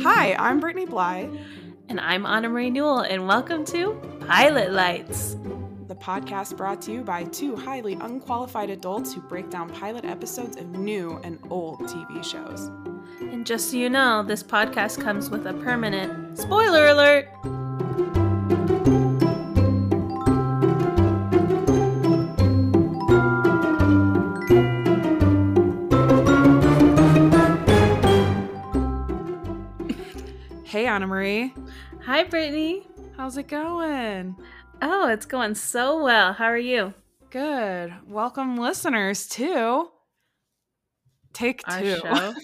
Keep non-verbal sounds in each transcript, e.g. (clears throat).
Hi, I'm Brittany Bly, And I'm Anna Marie Newell, and welcome to Pilot Lights. the podcast brought to you by two highly unqualified adults who break down pilot episodes of new and old TV shows. And just so you know, this podcast comes with a permanent spoiler alert. Anna Marie, Hi, Brittany. how's it going? Oh, it's going so well. How are you? Good. Welcome, listeners, to Take Our Two. (laughs)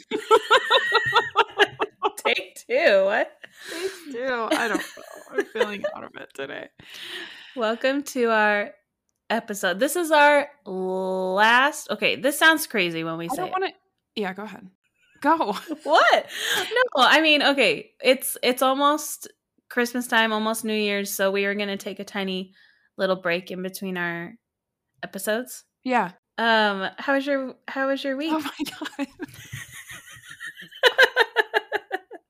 Take two. What? Take Two. I don't know. I'm feeling out of it today. Welcome to our episode. This is our last. Okay, this sounds crazy when we I say don't it. want to. Yeah, go ahead. Go. (laughs) what no i mean okay it's it's almost christmas time almost new year's so we are going to take a tiny little break in between our episodes Yeah. um how was your how was your week Oh my god.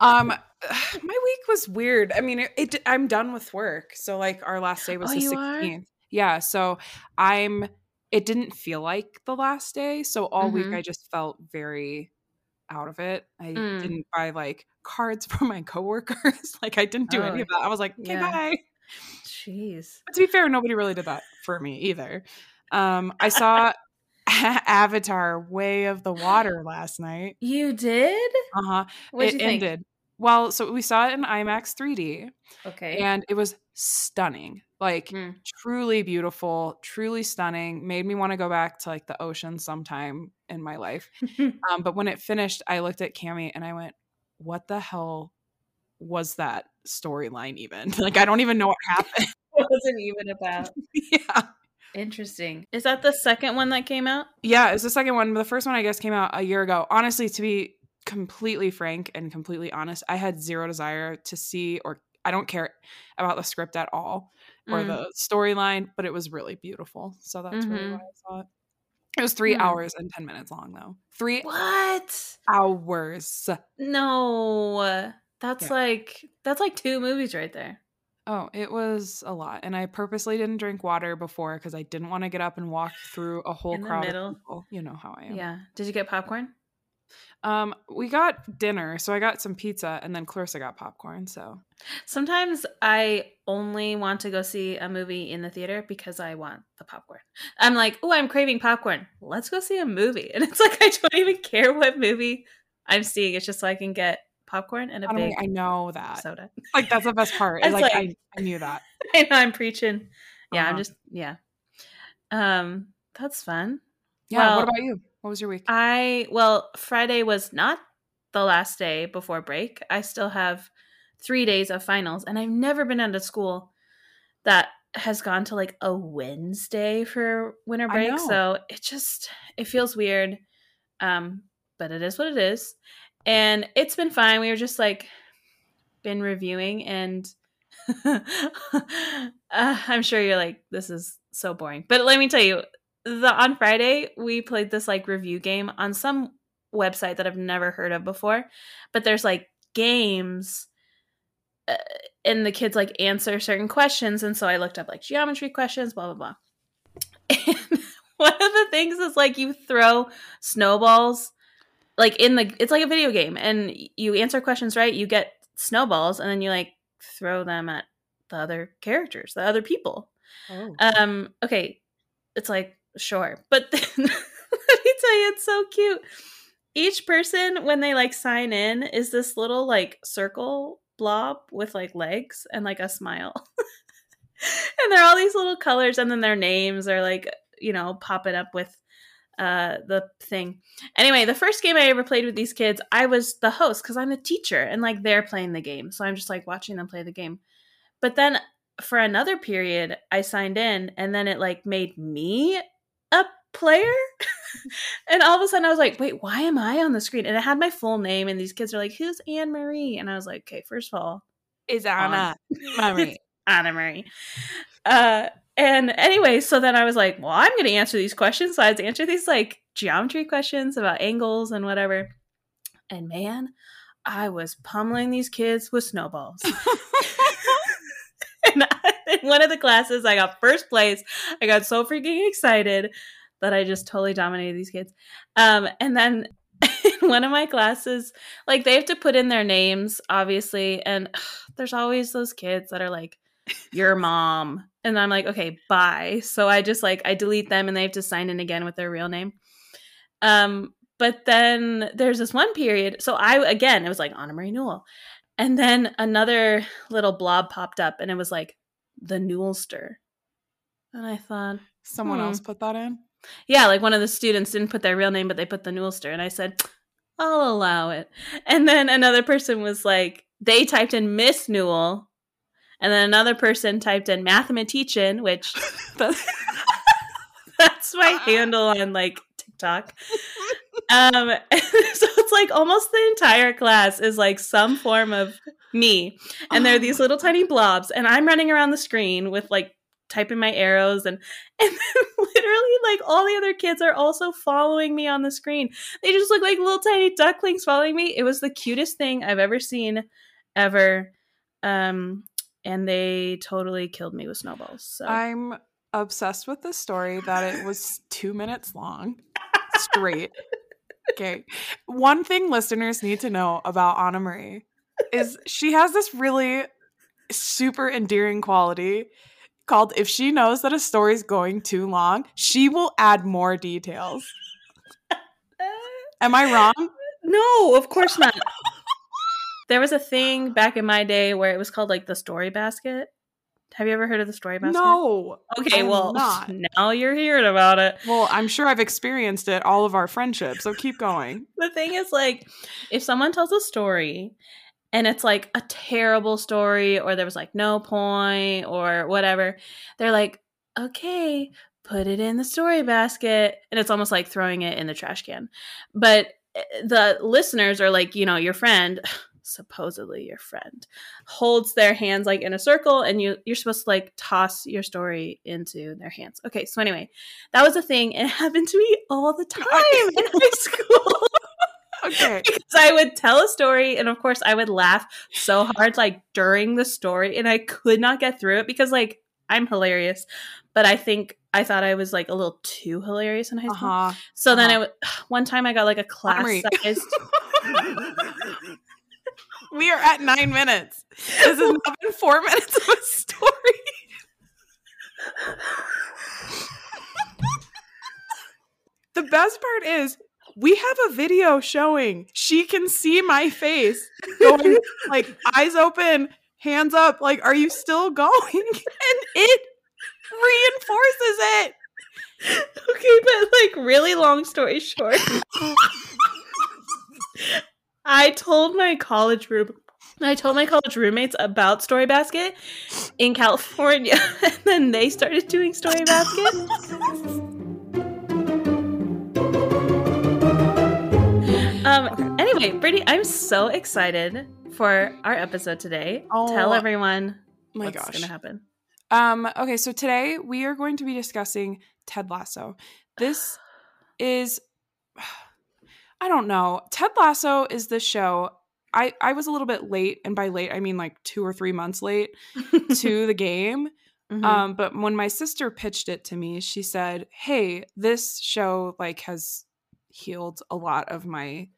Um, (sighs) my week was weird. I mean, it, it. I'm done with work, so like our last day was Oh, the you are? 16th. Yeah, so I'm. It didn't feel like the last day, so all week Mhm. I just felt very out of it. I Mm. didn't buy like cards (laughs) for my coworkers. like I didn't do Oh, any of that. I was like, okay, yeah. bye. jeez But to be fair, nobody really did that for me either. Um, I saw (laughs) Avatar: Way of the Water last night. you did Uh huh. what it you think ended. Well, so we saw it in IMAX 3D okay and it was stunning. Like Mm. truly beautiful, truly stunning. Made me want to go back to like the ocean sometime in my life. (laughs) Um, but when it finished, I looked at Cami and I went, "What the hell was that storyline even? (laughs) like I don't even know what (laughs) happened." what was it even about yeah. interesting is that the second one that came out Yeah, it's the second one. The first one I guess came out a year ago. Honestly, to be completely frank and completely honest, I had zero desire to see or I don't care about the script at all or Mm. the storyline, but it was really beautiful. So that's really Mhm. why I saw it. It was three Hmm. hours and ten minutes long though. Three what hours. no that's Yeah. like that's like two movies right there Oh, it was a lot. And I purposely didn't drink water before because I didn't want to get up and walk through a whole crowd middle. of people. You know how I am. Yeah. Did you get popcorn? Um, we got dinner, so I got some pizza and then Clarissa got popcorn. So Sometimes I only want to go see a movie in the theater because I want the popcorn. I'm like, oh, I'm craving popcorn. Let's go see a movie. (laughs) And it's like I don't even care what movie I'm seeing. It's just so I can get popcorn and a I, big know, I know that. soda. (laughs) Like that's the best part. (laughs) I like, like- I, I knew that. I know I'm preaching. Yeah, I'm Uh-huh. just yeah. Um, that's fun. Yeah. Well, what about you? What was your week? I well, Friday was not the last day before break. I still have three days of finals, and I've never been out of school that has gone to like a Wednesday for winter break. So it just it feels weird. Um, but it is what it is. And it's been fine. We were just like been reviewing and uh, (laughs) I'm sure you're like, this is so boring. But let me tell you, the on Friday we played this like review game on some website that I've never heard of before. But there's like games, uh, and the kids like answer certain questions, and so I looked up like geometry questions, blah blah blah. And (laughs) one of the things is like you throw snowballs, like in the it's like a video game, and you answer questions right, you get snowballs, and then you like throw them at the other characters, the other people. Oh. Um, okay, it's like sure, but (laughs) then, (laughs) let me tell you, it's so cute. Each person, when they like sign in, is this little like circle blob with like legs and like a smile, (laughs) and they're all these little colors, and then their names are like you know popping up with uh the thing. Anyway the first game i ever played with these kids i was the host because i'm a teacher and like they're playing the game so i'm just like watching them play the game. But then for another period i signed in and then it like made me a player (laughs) (laughs) and all of a sudden i was like wait why am i on the screen and it had my full name and these kids are like who's anne marie and i was like okay first of all Is Anna (laughs) Marie? Anna Marie. Uh, and anyway, so then I was like, well, I'm going to answer these questions. So I had to answer these like geometry questions about angles and whatever. And man, I was pummeling these kids with snowballs. (laughs) one of the classes, I got first place. I got so freaking excited that I just totally dominated these kids. Um, and then (laughs) in one of my classes, like they have to put in their names, obviously, and ugh, (sighs) there's always those kids that are like, "Your mom," and I'm like, "Okay, bye." So I just like I delete them, and they have to sign in again with their real name. Um, but then there's this one period. So I again, it was like Anna Marie Newell, and then another little blob popped up, and it was like the Newelster. and I thought Someone Hmm. else put that in. yeah, like one of the students didn't put their real name, but they put the Newelster. And I said, I'll allow it. And then another person was like, they typed in Miss Newell. And then another person typed in mathematician, which (laughs) That's- (laughs) that's my handle on like TikTok. Um, (laughs) so it's like almost the entire class is like some form of me. And there are these little tiny blobs, and I'm running around the screen with like typing my arrows and (laughs) and literally like all the other kids are also following me on the screen. They just look like little tiny ducklings following me. It was the cutest thing I've ever seen ever. Um and they totally killed me with snowballs. So I'm obsessed with the story that it was (laughs) two minutes long straight. okay. One thing listeners need to know about Anna Marie is she has this really super endearing quality called if she knows that a story's going too long, she will add more details. Am I wrong? No, of course not. there was a thing back in my day where it was called like the story basket. Have you ever heard of the story basket? No. Okay, I'm well, not. (laughs) now you're hearing about it. Well, I'm sure I've experienced it all of our friendship, so keep going. The thing is, like, if someone tells a story and it's like a terrible story, or there was like no point, or whatever, they're like, okay, put it in the story basket. And it's almost like throwing it in the trash can. But eh, the listeners are like, you know, your friend. (sighs) supposedly your friend holds their hands like in a circle and you you're supposed to like toss your story into their hands okay so anyway that was a thing it happened to me all the (laughs) time in high school Okay. (laughs) because I would tell a story, and of course, I would laugh so hard, like during the story, and I could not get through it because, like, I'm hilarious, but I think I thought I was like a little too hilarious in high school. huh. So then I uh-huh. (sighs) w- one time I got like a class sized. (laughs) we are at nine minutes. This has not been four minutes of a story. (laughs) the best part is we have a video showing she can see my face going (laughs) like eyes open, hands up, like, are you still going? (laughs) And it reinforces it. okay, but like really long story short, I told my college room. I told my college roommates about Story Basket in California, (laughs) and then they started doing Story Basket. Um. Okay. Anyway, Brittany, I'm so excited for our episode today. Tell Oh, everyone My what's gosh. gonna happen. Um, okay, so today we are going to be discussing Ted Lasso. This (sighs) is I don't know. Ted Lasso is the show. I I was a little bit late, and by late I mean like two or three months late (laughs) to the game. Mhm. Um, but when my sister pitched it to me, she said, "Hey, this show like has healed a lot of my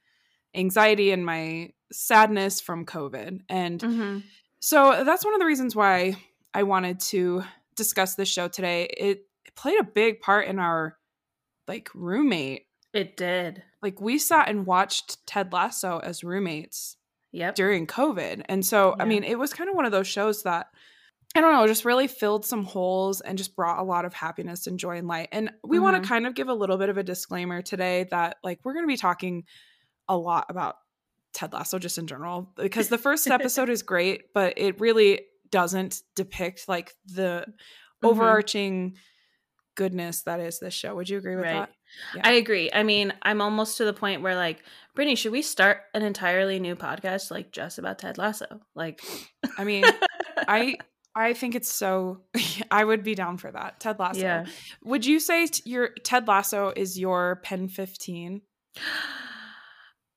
anxiety and my sadness from COVID." And Mhm. so that's one of the reasons why I wanted to discuss this show today. It, it played a big part in our like roommate. It did. Like we sat and watched Ted Lasso as roommates Yep. during COVID. And so, I mean, it was kind of one of those shows that I don't know, just really filled some holes and just brought a lot of happiness and joy and light. And we want Mhm. to kind of give a little bit of a disclaimer today that like we're going to be talking a lot about Ted Lasso just in general because the (laughs) first episode is great, but it really doesn't depict like the Mhm. overarching goodness that is this show. Would you agree with Right. that? Yeah. I agree. I mean, I'm almost to the point where like, Brittany, should we start an entirely new podcast like just about Ted Lasso? Like I mean, I (laughs) I think it's so. (laughs) I would be down for that. Ted Lasso. Yeah. Would you say t- your Ted Lasso is your pen fifteen? (gasps)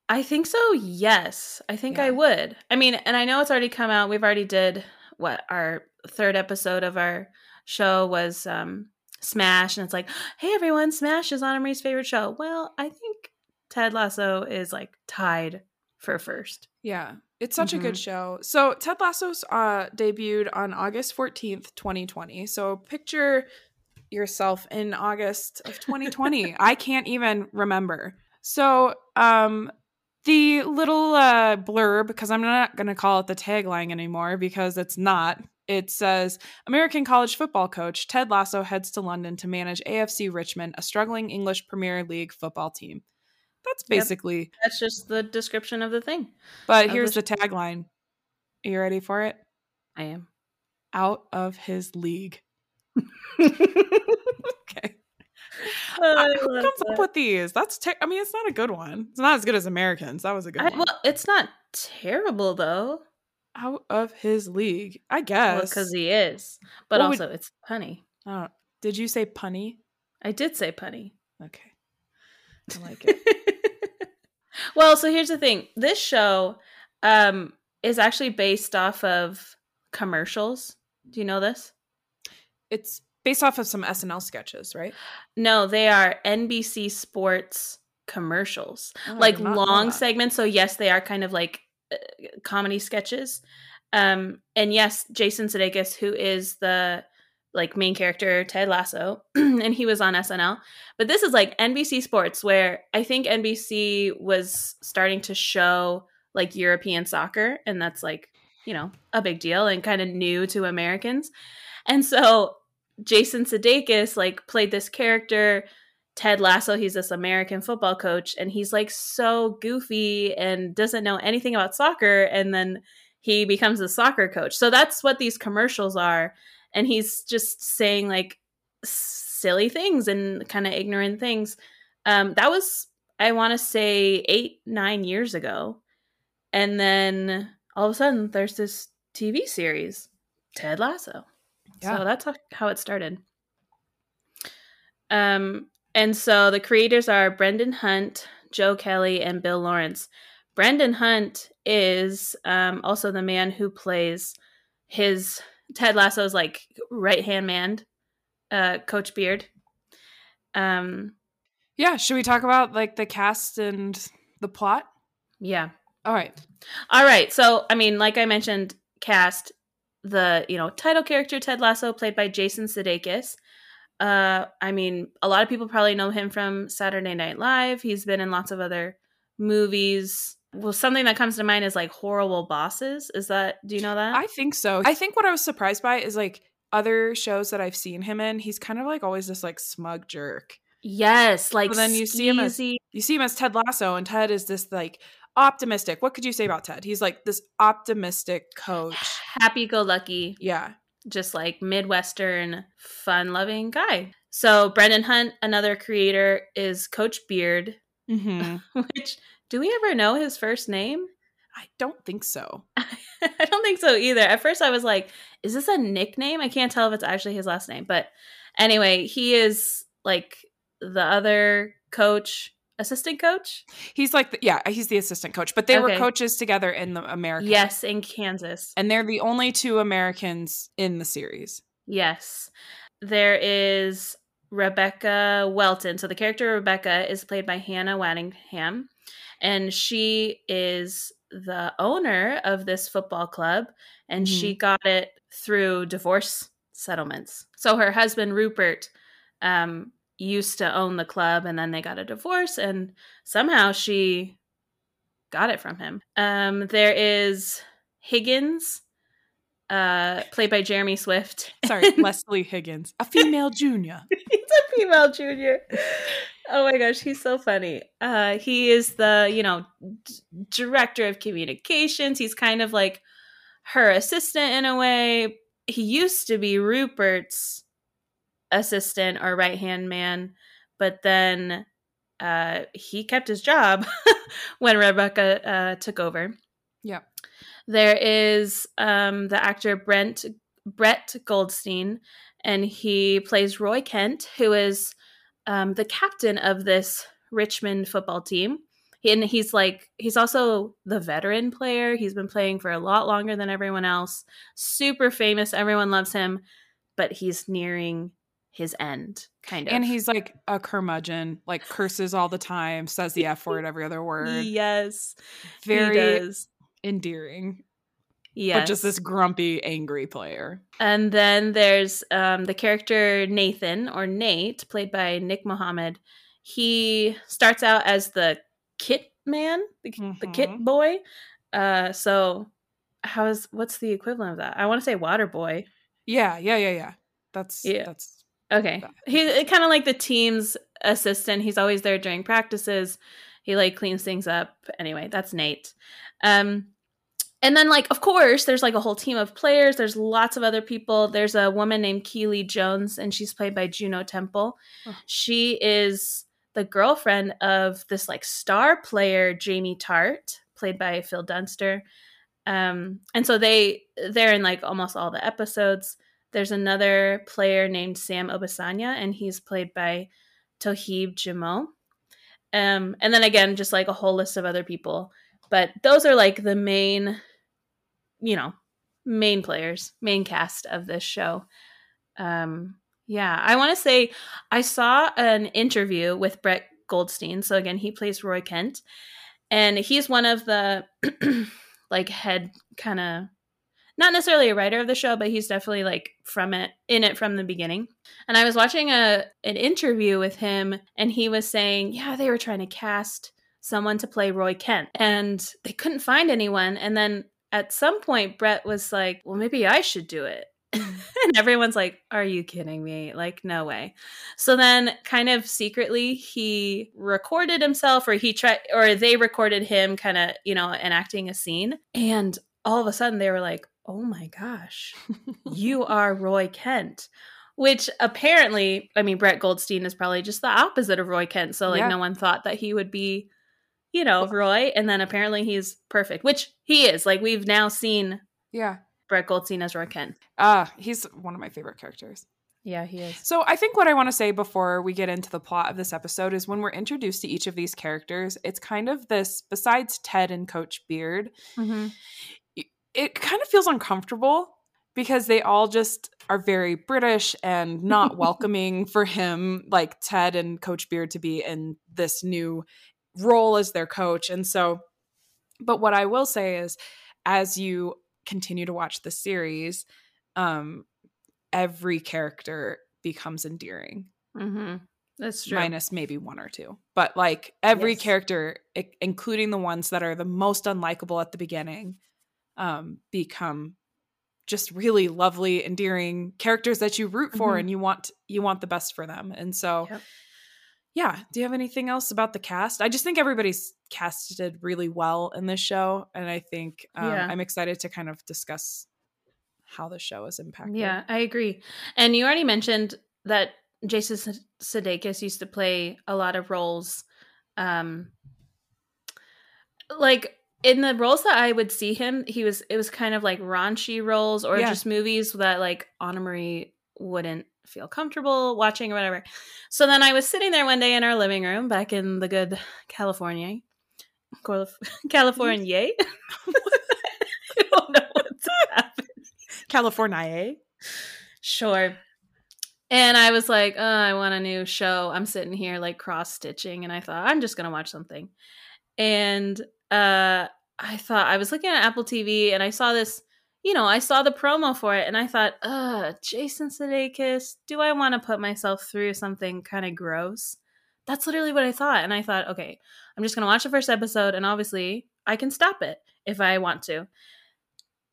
I think so. Yes, I think Yeah. I would. I mean, and I know it's already come out. We've already did what our third episode of our show was um Smash, and it's like, hey everyone, Smash is Anna Marie's favorite show. Well, I think Ted Lasso is like tied for first. Yeah, it's such a good Mhm. show. So Ted Lasso's uh, debuted on August fourteenth, twenty twenty. So picture yourself in August of 2020. (laughs) I can't even remember. So um the little uh blurb because I'm not going to call it the tagline anymore because it's not. It says American college football coach Ted Lasso heads to London to manage AFC Richmond, a struggling English Premier League football team. That's Yep. basically. That's just the description of the thing. But here's the the tagline. Are you ready for it? I am. Out of his league. (laughs) I Who comes up with these? That's ter- I mean, it's not a good one. It's not as good as Americans. That was a good I- one. well, it's not terrible though. Out of his league, I guess. because he is. But What would- also, it's punny. I don't- did you say punny? I did say punny. Okay, I like it. (laughs) well, so here's the thing. This show um is actually based off of commercials. Do you know this? it's based off of some SNL sketches, right? No, they are NBC Sports commercials. Oh, like did not know long segments. So yes, they are kind of like uh, comedy sketches. Um and yes, Jason Sudeikis who is the like main character Ted Lasso (clears throat) and he was on SNL. But this is like NBC Sports where I think NBC was starting to show like European soccer and that's like, you know, a big deal and kind of new to Americans. And so Jason Sudeikis like played this character Ted Lasso, he's this American football coach, and he's like so goofy and doesn't know anything about soccer. And then he becomes a soccer coach. So that's what these commercials are. And he's just saying like silly things and kind of ignorant things. Um, that was, I want to say, eight, nine years ago. And then all of a sudden, there's this TV series, Ted Lasso. Yeah. So that's how- it started. Um, and so the creators are Brendan Hunt, Joe Kelly, and Bill Lawrence. Brendan Hunt is um, also the man who plays his Ted Lasso's like right hand man, uh, Coach Beard. Um, Yeah, should we talk about like the cast and the plot? yeah. All right. All right. So, I mean, like I mentioned, cast the you know title character Ted Lasso, played by Jason Sudeikis. Uh, I mean, a lot of people probably know him from Saturday Night Live. He's been in lots of other movies. Well, something that comes to mind is like Horrible Bosses. Is that? Do you know that? I think so. I think what I was surprised by is like other shows that I've seen him in, he's kind of like always this like smug jerk. yes, like then you see him as- You see him as Ted Lasso, and Ted is this like optimistic. What could you say about Ted? He's like this optimistic coach. happy-go-lucky. Yeah. just like Midwestern, fun loving guy. So, Brendan Hunt, another creator, is Coach Beard, Mm-hmm. (laughs) which do we ever know his first name? I don't think so. (laughs) I don't think so either. At first, I was like, is this a nickname? I can't tell if it's actually his last name. But anyway, he is like the other coach, assistant coach. He's like, the, yeah, he's the assistant coach, but they were coaches together in the America. Yes, in Kansas. And they're the only two Americans in the series. Yes. There is Rebecca Welton. So the character Rebecca is played by Hannah Waddingham, and she is the owner of this football club, and she got it through divorce settlements. So her husband Rupert um, used to own the club, and then they got a divorce, and somehow she got it from him. Um, there is Higgins, uh, played by Jeremy Swift. Sorry, (laughs) Leslie Higgins, a female junior. (laughs) he's a female junior. Oh my gosh, he's so funny. Uh, he is the you know d- director of communications. He's kind of like her assistant in a way. He used to be Rupert's assistant or right hand man, but then uh, he kept his job (laughs) when Rebecca uh, took over. Yeah. There is um, the actor Brent Brett Goldstein, and he plays Roy Kent, who is um, the captain of this Richmond football team. And he's like, he's also the veteran player. He's been playing for a lot longer than everyone else. Super famous. Everyone loves him, but he's nearing his end, kind of. And he's like a curmudgeon, like curses all the time, says the F word every other (laughs) word. Yes. Very endearing. Yes. But just this grumpy, angry player. And then there's um, the character Nathan, or Nate, played by Nick Mohammed. He starts out as the kit man, the, mm-hmm. the kit mm-hmm. boy. Uh, so how is what's the equivalent of that? I want to say water boy. Yeah, yeah, yeah, yeah. That's yeah. That's okay. He's kind of like the team's assistant. He's always there during practices. He like cleans things up. Anyway, that's Nate. Um, and then like of course there's like a whole team of players there's lots of other people there's a woman named keeley jones and she's played by juno temple oh. she is the girlfriend of this like star player jamie Tartt, played by phil dunster um, and so they they're in like almost all the episodes there's another player named sam obisanya and he's played by toheeb jimoh um, and then again just like a whole list of other people. But those are like the main you know main players main cast of this show. Um yeah i want to say i saw an interview with brett goldstein. So again he plays roy kent and he's one of the (clears throat) like head kind of not necessarily a writer of the show but he's definitely like from it in it from the beginning and i was watching a an interview with him and he was saying yeah they were trying to cast someone to play Roy Kent. And they couldn't find anyone. And then at some point, Brett was like, well, maybe I should do it. (laughs) and everyone's like, Are you kidding me? Like, no way. So then, kind of secretly, he recorded himself, or he tried, or they recorded him kind of, you know, enacting a scene. And all of a sudden, they were like, Oh my gosh, (laughs) you are Roy Kent which apparently, I mean, Brett Goldstein is probably just the opposite of Roy Kent. So, like, yeah. no one thought that he would be you know, Roy, and then apparently he's perfect, which he is. Like we've now seen Yeah. Brett Goldstein as Roy Kent. Uh, he's one of my favorite characters. Yeah, he is. So I think what I want to say before we get into the plot of this episode is when we're introduced to each of these characters, it's kind of this besides Ted and Coach Beard, mm-hmm. It kind of feels uncomfortable because they all just are very British and not (laughs) welcoming for him, like Ted and Coach Beard, to be in this new role as their coach. And so, but what I will say is, as you continue to watch the series, um, every character becomes endearing. Mm-hmm. That's true. Minus maybe one or two. But like every yes. character, including the ones that are the most unlikable at the beginning, um, become just really lovely, endearing characters that you root for mm-hmm. and you want you want the best for them. And so yep yeah do you have anything else about the cast i just think everybody's casted really well in this show and i think um, yeah. i'm excited to kind of discuss how the show is impacted yeah i agree and you already mentioned that jason sudeikis used to play a lot of roles um like in the roles that I would see him, he was it was kind of like raunchy roles or yeah. just movies that like Anna Marie wouldn't feel comfortable watching or whatever. So then I was sitting there one day in our living room back in the good California. California. (laughs) (laughs) I don't know what's happening. California. Sure. And I was like, oh, I want a new show. I'm sitting here like cross stitching, and I thought I'm just gonna watch something. And uh I thought I was looking at Apple TV and I saw this you know, I saw the promo for it and I thought, uh, Jason Sudeikis, do I want to put myself through something kind of gross? That's literally what I thought. And I thought, okay, I'm just going to watch the first episode and obviously I can stop it if I want to.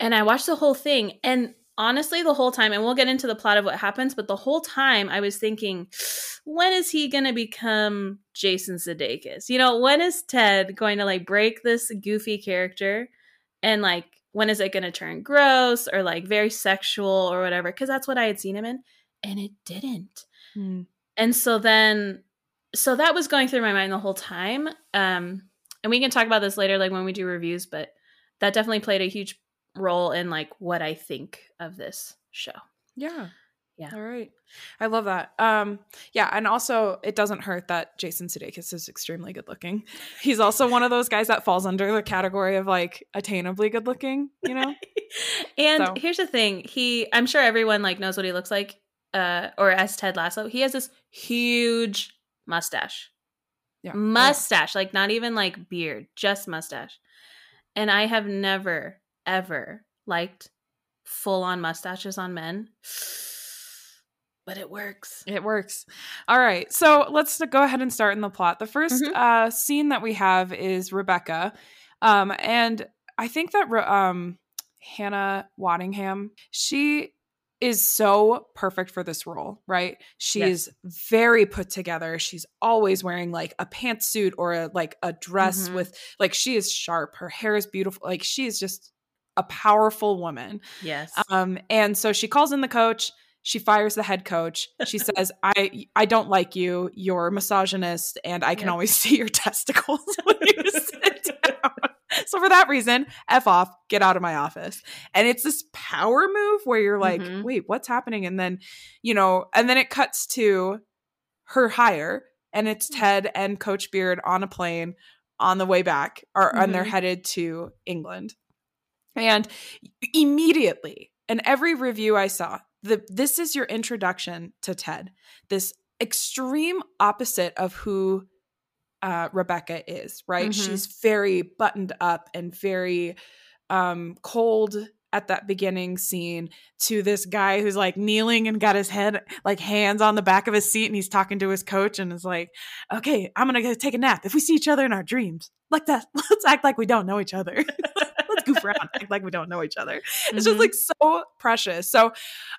And I watched the whole thing. And honestly, the whole time, and we'll get into the plot of what happens, but the whole time I was thinking, when is he going to become Jason Sudeikis? You know, when is Ted going to like break this goofy character and like when is it going to turn gross or like very sexual or whatever because that's what i had seen him in and it didn't mm. and so then so that was going through my mind the whole time um and we can talk about this later like when we do reviews but that definitely played a huge role in like what i think of this show. Yeah. Yeah. All right. I love that. Um, yeah, and also it doesn't hurt that Jason Sudeikis is extremely good looking. He's also one of those guys that falls under the category of like attainably good looking, you know? (laughs) and So- here's the thing. He I'm sure everyone like knows what he looks like. Uh or as Ted Lasso. He has this huge mustache. Yeah. Mustache. Like not even like beard, just mustache. And I have never, ever liked full on mustaches on men. But it works. It works. All right. So let's go ahead and start in the plot. The 1st Mhm. uh, scene that we have is Rebecca. Um, and I think that um, Hannah Waddingham, she is so perfect for this role, right? She Yes. is very put together. She's always wearing like a pantsuit or a, like a dress Mhm. with like she is sharp. Her hair is beautiful. Like she is just a powerful woman. Yes. Um, and so she calls in the coach. She fires the head coach. She (laughs) says, "I I don't like you. You're a misogynist, and I can Yep. always (laughs) see your testicles (laughs) when you sit down. So for that reason, f off. Get out of my office." And it's this power move where you're like, Mhm. "Wait, what's happening?" And then, you know, and then it cuts to her hire, and it's Ted and Coach Beard on a plane on the way back, or and they're Mhm. headed to England. And immediately, in every review I saw, the this is your introduction to Ted. This extreme opposite of who uh, Rebecca is, right? Mhm. She's very buttoned up and very um, cold at that beginning scene to this guy who's like kneeling and got his head like hands on the back of his seat and he's talking to his coach and is like, okay, I'm gonna go take a nap. If we see each other in our dreams, like that, (laughs) let's act like we don't know each other. (laughs) goof around, act like we don't know each other. It's just Mhm. like so precious. So,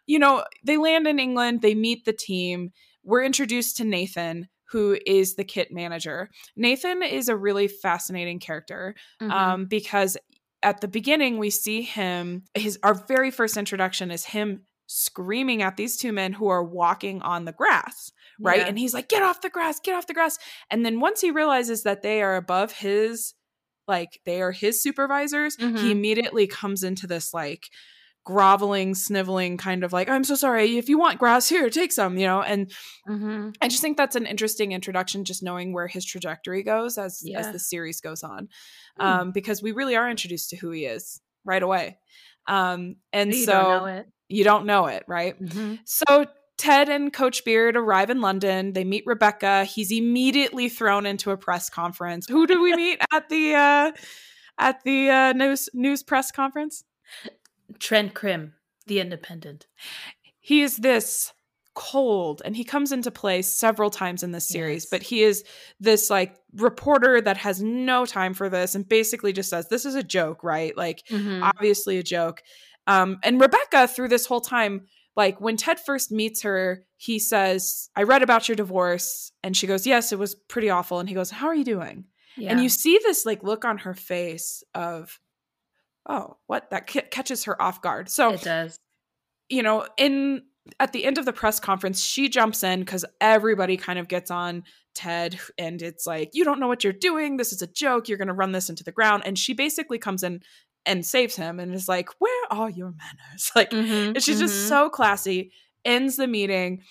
you know, they land in England, they meet the team. We're introduced to Nathan, who is the kit manager. Nathan is a really fascinating character Mhm. um, because at the beginning we see him. His our very first introduction is him screaming at these two men who are walking on the grass, right? Yeah. And he's like, "Get off the grass! Get off the grass!" And then once he realizes that they are above his, like they are his supervisors, Mhm. he immediately comes into this like groveling, sniveling kind of like, "I'm so sorry. If you want grass, here, take some," you know, and Mhm. I just think that's an interesting introduction, just knowing where his trajectory goes as as the series goes on, Hmm. um, because we really are introduced to who he is right away, um, and You so don't you don't know it, right? Mhm. So Ted and Coach Beard arrive in London. They meet Rebecca. He's immediately thrown into a press conference. Who do we (laughs) meet at the uh, at the uh, news news press conference? Trent Crimm, The Independent. he is this cold and he comes into play several times in this series Yes. but he is this like reporter that has no time for this and basically just says this is a joke right like Mhm. obviously a joke um and rebecca through this whole time like when ted first meets her he says i read about your divorce and she goes yes it was pretty awful and he goes how are you doing Yeah. and you see this like look on her face of oh what that ca- catches her off guard so it does. you know, in at the end of the press conference, she jumps in because everybody kind of gets on Ted and it's like, you don't know what you're doing. This is a joke. You're going to run this into the ground. And she basically comes in and saves him and is like, where are your manners? (laughs) Like, Mhm, and she's mhm. just so classy, ends the meeting.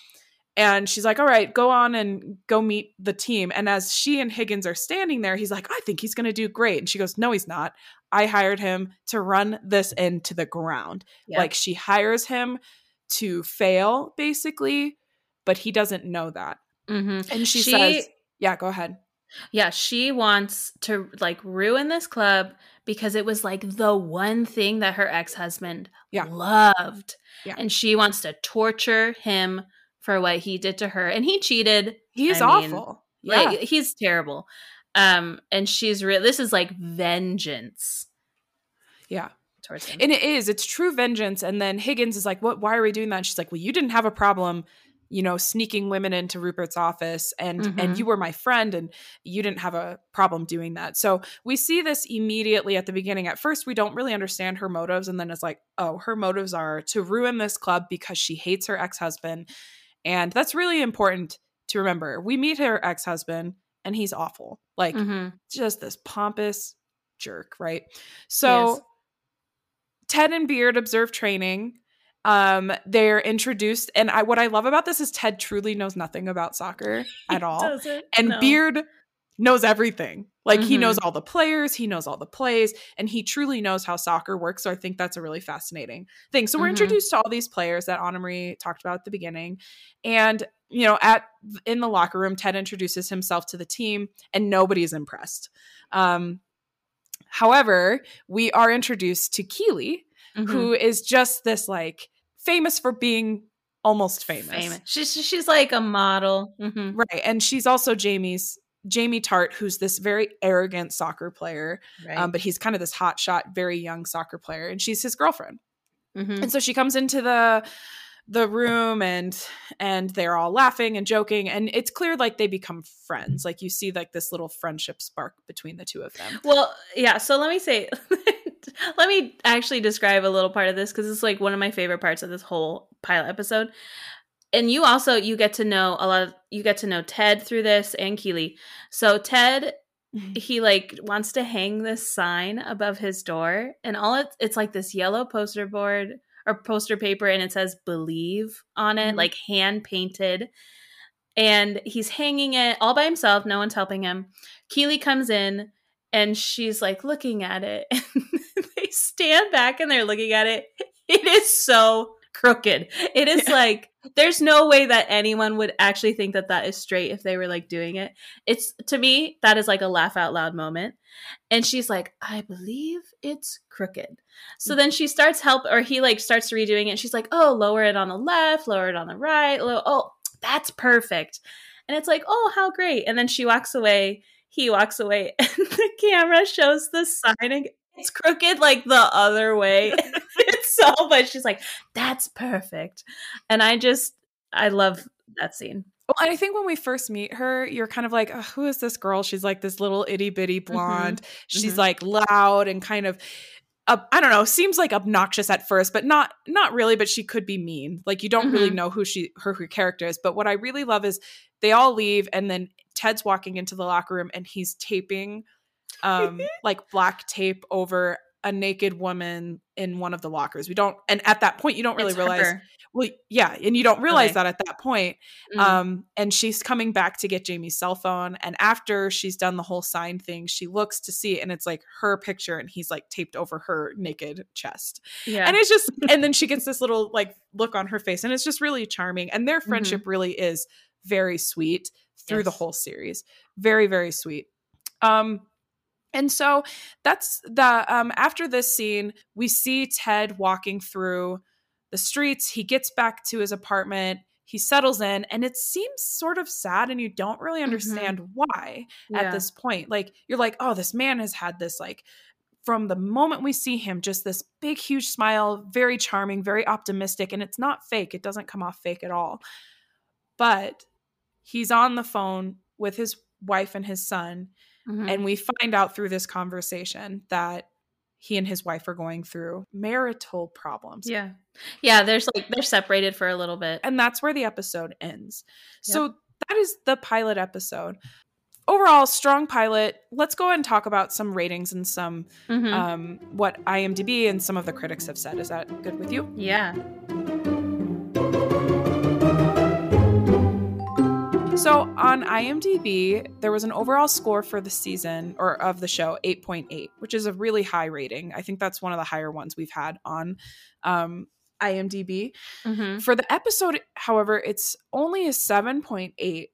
And she's like, all right, go on and go meet the team. And as she and Higgins are standing there, he's like, I think he's going to do great. And she goes, no, he's not. I hired him to run this into the ground. Yeah. Like she hires him to fail, basically, but he doesn't know that. Mhm. And she, She- says, Yeah, go ahead. Yeah, she wants to like ruin this club because it was like the one thing that her ex-husband Yeah. loved. Yeah. And she wants to torture him for what he did to her. And he cheated. He's I mean, awful. Yeah. Like he's terrible. Um and she's real this is like vengeance yeah. towards him. And it is, it's true vengeance. And then Higgins is like, What why are we doing that? And she's like, Well, you didn't have a problem, you know, sneaking women into Rupert's office and and Mhm. you were my friend and you didn't have a problem doing that. So we see this immediately at the beginning. At first, we don't really understand her motives, and then it's like, oh, her motives are to ruin this club because she hates her ex-husband. And that's really important to remember. We meet her ex-husband and he's awful. Like Mhm. just this pompous jerk, right? So Yes. Ted and Beard observe training Um, they're introduced, and I what I love about this is Ted truly knows nothing about soccer (laughs) at all, and no. Beard knows everything. Like he Mhm. knows all the players, he knows all the plays, and he truly knows how soccer works. So I think that's a really fascinating thing. So we're Mhm. introduced to all these players that Anna Marie talked about at the beginning, and you know, at in the locker room, Ted introduces himself to the team, and nobody's impressed. Um, however, we are introduced to Keeley, Mhm. who is just this like famous for being almost famous. famous. She's she's like a model. Mhm. Right. And she's also Jamie's Jamie Tartt, who's this very arrogant soccer player. Right. Um, but he's kind of this hotshot, very young soccer player, and she's his girlfriend. Mhm. And so she comes into the the room and and they're all laughing and joking and it's clear like they become friends like you see like this little friendship spark between the two of them Well, yeah. So let me say, (laughs) (laughs) let me actually describe a little part of this because it's like one of my favorite parts of this whole pilot episode. And you also you get to know a lot. Of, you get to know Ted through this and Keeley. So Ted, (laughs) he like wants to hang this sign above his door, and all it, it's like this yellow poster board or poster paper, and it says "Believe" on it, Mhm. like hand painted. And he's hanging it all by himself. No one's helping him. Keeley comes in and she's like looking at it. (laughs) Stand back and they're looking at it. (laughs) It is so crooked. It is Yeah. like there's no way that anyone would actually think that that is straight if they were like doing it. It's to me that is like a laugh out loud moment. And she's like, "I believe it's crooked." So mm. then she starts help or he like starts redoing it. She's like, "Oh, lower it on the left, lower it on the right. Low- oh, that's perfect." And it's like, "Oh, how great." And then she walks away he walks away (laughs) and the camera shows the sign it's crooked like the other way. (laughs) (laughs) it's so much. She's like, that's perfect. And I just, I love that scene. Well, I think when we first meet her, you're kind of like, "Ugh, who is this girl? She's like this little itty bitty blonde. She's mhm. like loud and kind of, uh, I don't know, seems like obnoxious at first, but not not really. But she could be mean. Like you don't really Mhm. know who she her, her character is. But what I really love is they all leave, and then Ted's walking into the locker room, and he's taping, um, (laughs) like black tape over a naked woman in one of the lockers. We don't, and at that point, you don't really It's realize. her. Well, yeah, and you don't realize Okay. that at that point. Mhm. Um, and she's coming back to get Jamie's cell phone. And after she's done the whole sign thing, she looks to see it, and it's like her picture, and he's like taped over her naked chest. yeah. And it's just, (laughs) and then she gets this little like look on her face, and it's just really charming. And their friendship really is very sweet through the whole series. Very, very sweet. Um, and so that's the um after this scene, we see Ted walking through the streets. He gets back to his apartment. He settles in, and it seems sort of sad, and you don't really understand why Yeah. at this point. Like, you're like, oh, this man has had this, like, from the moment we see him, just this big, huge smile, very charming, very optimistic, and it's not fake. It doesn't come off fake at all. But he's on the phone with his wife and his son, Mhm. and we find out through this conversation that he and his wife are going through marital problems. yeah. Yeah. There's like, they're separated for a little bit. And that's where the episode ends. So that is the pilot episode. Overall, strong pilot. Let's go ahead and talk about some ratings and some Mhm. um, what IMDb and some of the critics have said. Is that good with you? yeah. So on IMDb, there was an overall score for the season or of the show 8.8, which is a really high rating. I think that's one of the higher ones we've had on um, IMDb. Mhm. For the episode, however, it's only a 7.8.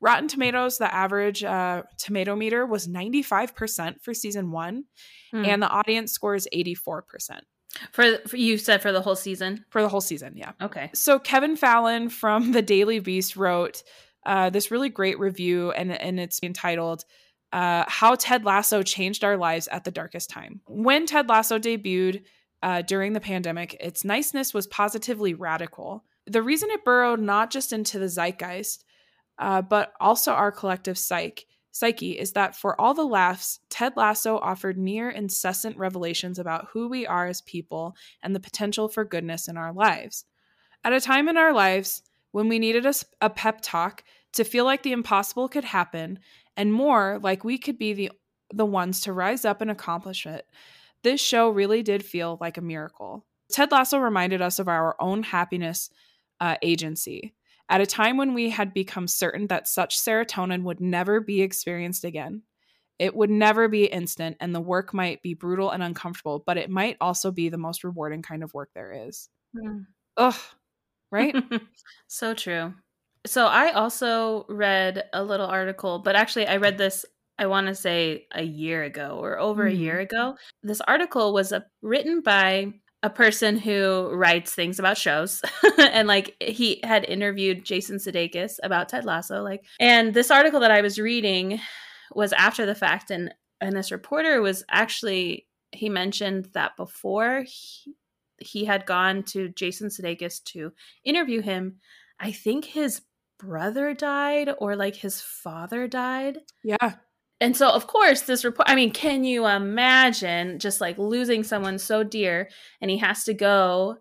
Rotten Tomatoes, the average uh, tomato meter was 95% for season one, Mm. and the audience score is 84% For, for you said for the whole season. for the whole season. Yeah. Okay. So Kevin Fallon from the Daily Beast wrote uh, this really great review, and and it's entitled uh, "How Ted Lasso Changed Our Lives at the Darkest Time." When Ted Lasso debuted uh, during the pandemic, its niceness was positively radical. The reason it burrowed not just into the zeitgeist, uh, but also our collective psyche. Psyche is that for all the laughs, Ted Lasso offered near incessant revelations about who we are as people and the potential for goodness in our lives. At a time in our lives when we needed a pep talk to feel like the impossible could happen and more like we could be the the ones to rise up and accomplish it. This show really did feel like a miracle. Ted Lasso reminded us of our own happiness uh, agency. At a time when we had become certain that such serotonin would never be experienced again, it would never be instant, and the work might be brutal and uncomfortable, but it might also be the most rewarding kind of work there is. Mm. Ugh, right? (laughs) so true. So I also read a little article, but actually, I read this I want to say a year ago or over mm. a year mm-hmm. ago. This article was a, written by a person who writes things about shows (laughs) and like he had interviewed Jason Sudeikis about Ted Lasso like and this article that I was reading was after the fact and and this reporter was actually he mentioned that before he, he had gone to Jason Sudeikis to interview him I think his brother died or like his father died yeah and so, of course, this report, I mean, can you imagine just like losing someone so dear and he has to go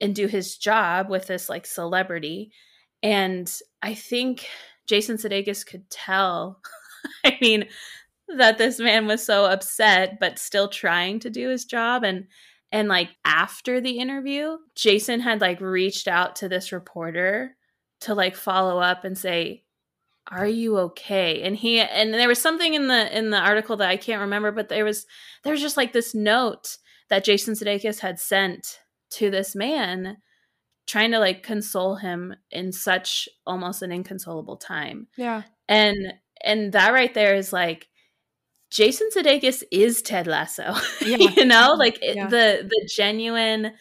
and do his job with this like celebrity? And I think Jason Sudeikis could tell, (laughs) I mean, that this man was so upset, but still trying to do his job. And, and like after the interview, Jason had like reached out to this reporter to like follow up and say, are you okay? And he and there was something in the in the article that i can't remember but there was there was just like this note that jason sudeikis had sent to this man trying to like console him in such almost an inconsolable time. Yeah. And and that right there is like jason sudeikis is ted lasso (laughs) yeah. you know like yeah. the the genuine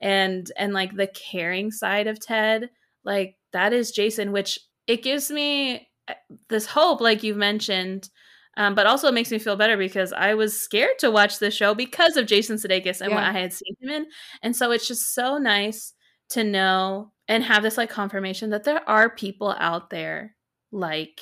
and and like the caring side of ted like that is jason which it gives me uh, this hope, like you've mentioned, um, but also it makes me feel better because I was scared to watch the show because of Jason Sudeikis and yeah. what I had seen him in, and so it's just so nice to know and have this like confirmation that there are people out there like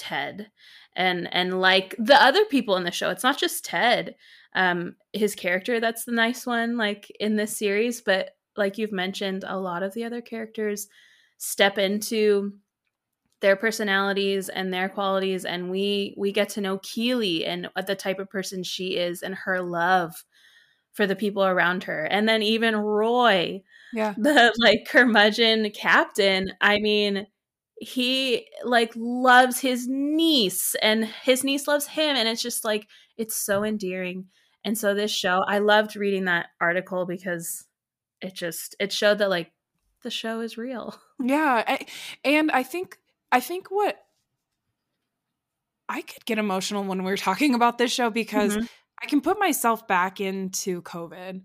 Ted and and like the other people in the show. It's not just Ted, um, his character that's the nice one, like in this series, but like you've mentioned, a lot of the other characters step into their personalities and their qualities and we we get to know Keeley and the type of person she is and her love for the people around her and then even Roy yeah (laughs) the like curmudgeon captain I mean he like loves his niece and his niece loves him and it's just like it's so endearing and so this show I loved reading that article because it just it showed that like the show is real (laughs) yeah and I think I think what I could get emotional when we're talking about this show because mm-hmm. I can put myself back into COVID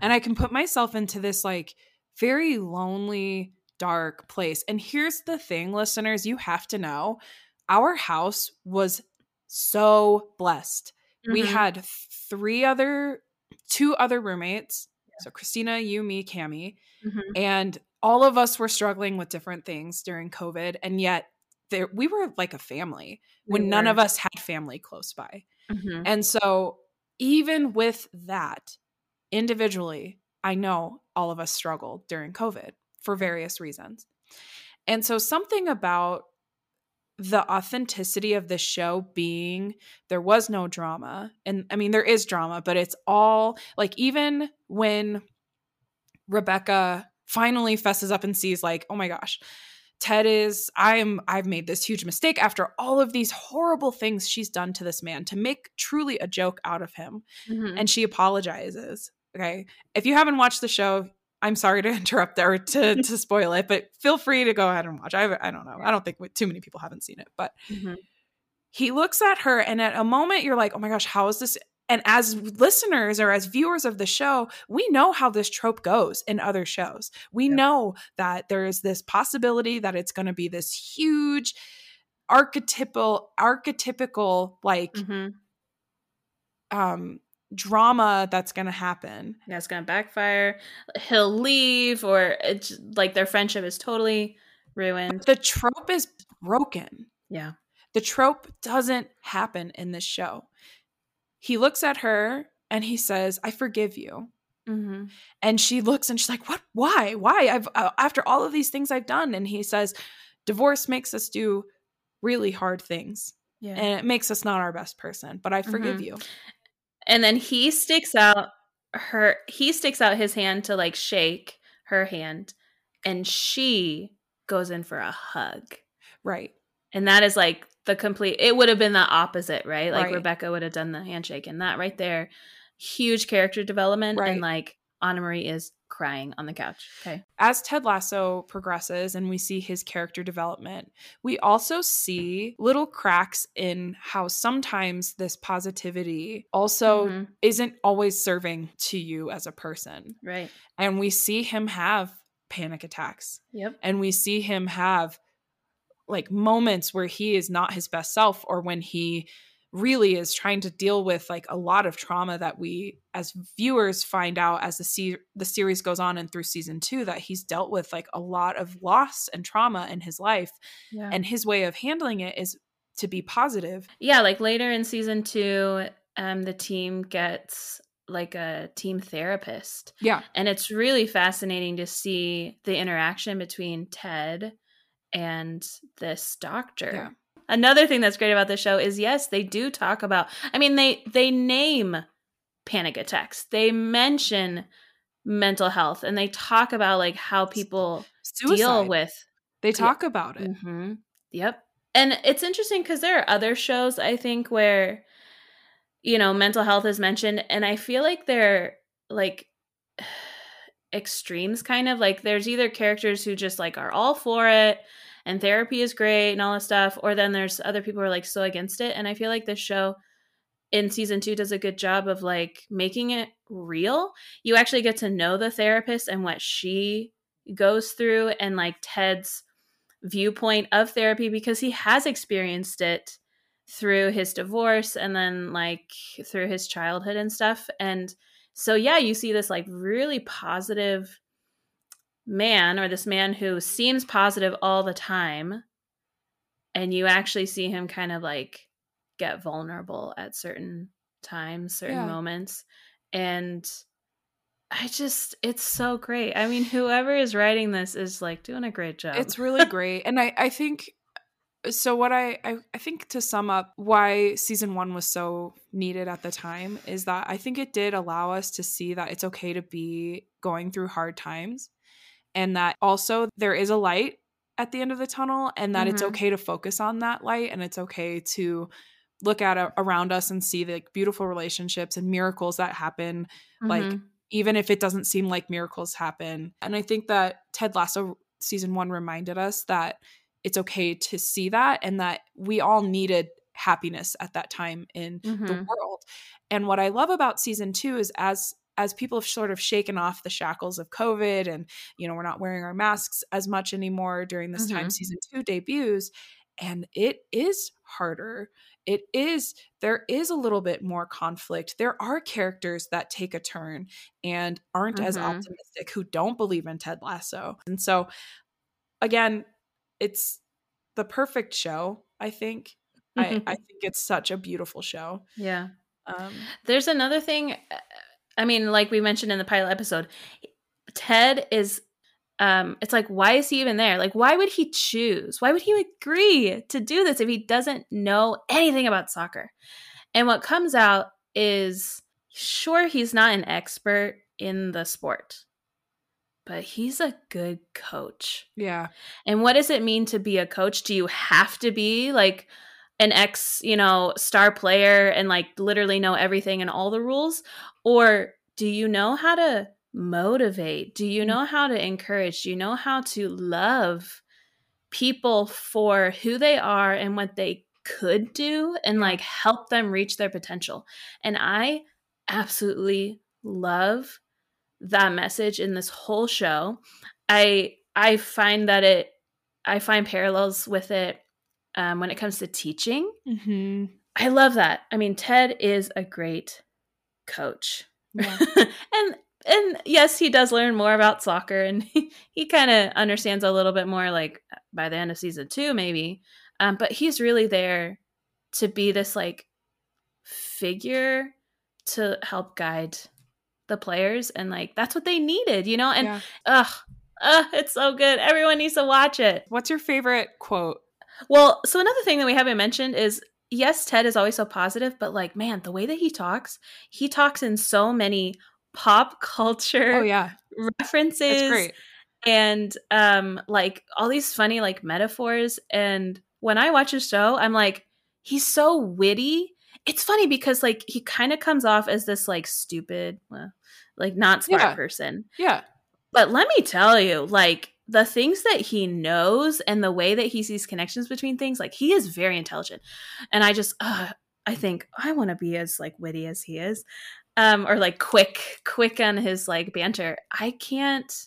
and I can put myself into this like very lonely, dark place. And here's the thing, listeners, you have to know our house was so blessed. Mm-hmm. We had three other, two other roommates. Yeah. So Christina, you, me, Cami. Mm-hmm. And all of us were struggling with different things during COVID, and yet there we were like a family we when were. none of us had family close by. Mm-hmm. And so even with that, individually, I know all of us struggled during COVID for various reasons. And so something about the authenticity of the show being there was no drama. And I mean there is drama, but it's all like even when Rebecca finally fesses up and sees like, oh my gosh, Ted is I'm I've made this huge mistake after all of these horrible things she's done to this man to make truly a joke out of him. Mm-hmm. And she apologizes. Okay. If you haven't watched the show, I'm sorry to (laughs) interrupt there to to spoil it, but feel free to go ahead and watch. I I don't know. I don't think too many people haven't seen it, but mm-hmm. he looks at her and at a moment you're like, "Oh my gosh, how is this and as listeners or as viewers of the show, we know how this trope goes in other shows. We know that there is this possibility that it's going to be this huge archetypal archetypical like mm-hmm. um drama that's going to happen. It's going to backfire. He'll leave or it's like their friendship is totally ruined. But the trope is broken. Yeah. The trope doesn't happen in this show he looks at her and he says, I forgive you. Mm-hmm. And she looks and she's like, "What? Why? Why? I've uh, after all of these things I've done." And he says, "Divorce makes us do really hard things, yeah. and it makes us not our best person. But I forgive mm-hmm. you." And then he sticks out her he sticks out his hand to like shake her hand and she goes in for a hug. Right. And that is like the complete it would have been the opposite, right? Like Right. Rebecca would have done the handshake and that right there huge character development Right. and like Annemarie is crying on the couch. Okay. as Ted Lasso progresses and we see his character development, we also see little cracks in how sometimes this positivity also Mhm. isn't always serving to you as a person. Right. And we see him have panic attacks Yep. and we see him have like moments where he is not his best self or when he really is trying to deal with like a lot of trauma that we as viewers find out as the se- the series goes on and through season 2 that he's dealt with like a lot of loss and trauma in his life Yeah. and his way of handling it is to be positive yeah, like later in season 2, um the team gets like a team therapist yeah And it's really fascinating to see the interaction between Ted and this doctor. Yeah. Another thing that's great about this show is yes, they do talk about I mean they they name panic attacks. They mention mental health and they talk about like how people suicide. deal with they talk about it. Hmm Yep. And it's interesting because there are other shows I think where, you know, mental health is mentioned, and I feel like they're like (sighs) extremes kind of. Like there's either characters who just like are all for it and therapy is great and all this stuff or then there's other people who are like so against it and i feel like this show in season two does a good job of like making it real. You actually get to know the therapist and what she goes through and like ted's viewpoint of therapy because he has experienced it through his divorce and then like through his childhood and stuff. And so yeah you see this like really positive man or this man who seems positive all the time and you actually see him kind of like get vulnerable at certain times certain Yeah. moments. And i just it's so great. I mean whoever is writing this is like doing a great job. It's really great. And i i think uh, so what I, I i think to sum up why season one was so needed at the time is that i think it did allow us to see that it's okay to be going through hard times and that also there is a light at the end of the tunnel and that it's Mhm. okay to focus on that light and it's okay to look at a, around us and see the beautiful relationships and miracles that happen like Mhm. even if it doesn't seem like miracles happen. And I think that Ted Lasso season one reminded us that it's okay to see that and that we all needed happiness at that time in the Mhm. world. And what I love about season two is as as people have sort of shaken off the shackles of COVID and you know we're not wearing our masks as much anymore during this time Mhm. season two debuts and it is harder it is there is a little bit more conflict there are characters that take a turn and aren't as Mhm. optimistic who don't believe in ted lasso and so again it's the perfect show i think I, I think it's such a beautiful show yeah um There's another thing. I mean, like we mentioned in the pilot episode, Ted is. Um, it's like, why is he even there? Like, why would he choose? Why would he agree to do this if he doesn't know anything about soccer? And what comes out is, sure, he's not an expert in the sport, but he's a good coach. yeah And what does it mean to be a coach? Do you have to be like an ex, you know, star player and like literally know everything and all the rules? Or do you know how to motivate? Do you mm. know how to encourage? Do you know how to love people for who they are and what they could do and like help them reach their potential? And I absolutely love that message in this whole show. I I find that it I find parallels with it um, when it comes to teaching. mm-hmm. I love that. I mean, Ted is a great coach, yeah (laughs) and and yes, he does learn more about soccer, and (laughs) he, he kind of understands a little bit more, like by the end of season two, maybe. Um, but he's really there to be this like figure to help guide the players, and like that's what they needed, you know. And yeah. ugh, ugh, it's so good. Everyone needs to watch it. what's your favorite quote Well, so another thing that we haven't mentioned is yes, Ted is always so positive, but like, man, the way that he talks, he talks in so many pop (laughs) culture Oh yeah, references great. and um like all these funny like metaphors. And when i watch a show i'm like he's so witty. It's funny because like he kind of comes off as this like stupid well, like not smart Yeah. person. Yeah, but let me tell you like the things that he knows and the way that he sees connections between things like he is very intelligent and i just uh, i think i want to be as like witty as he is um or like quick quick on his like banter i can't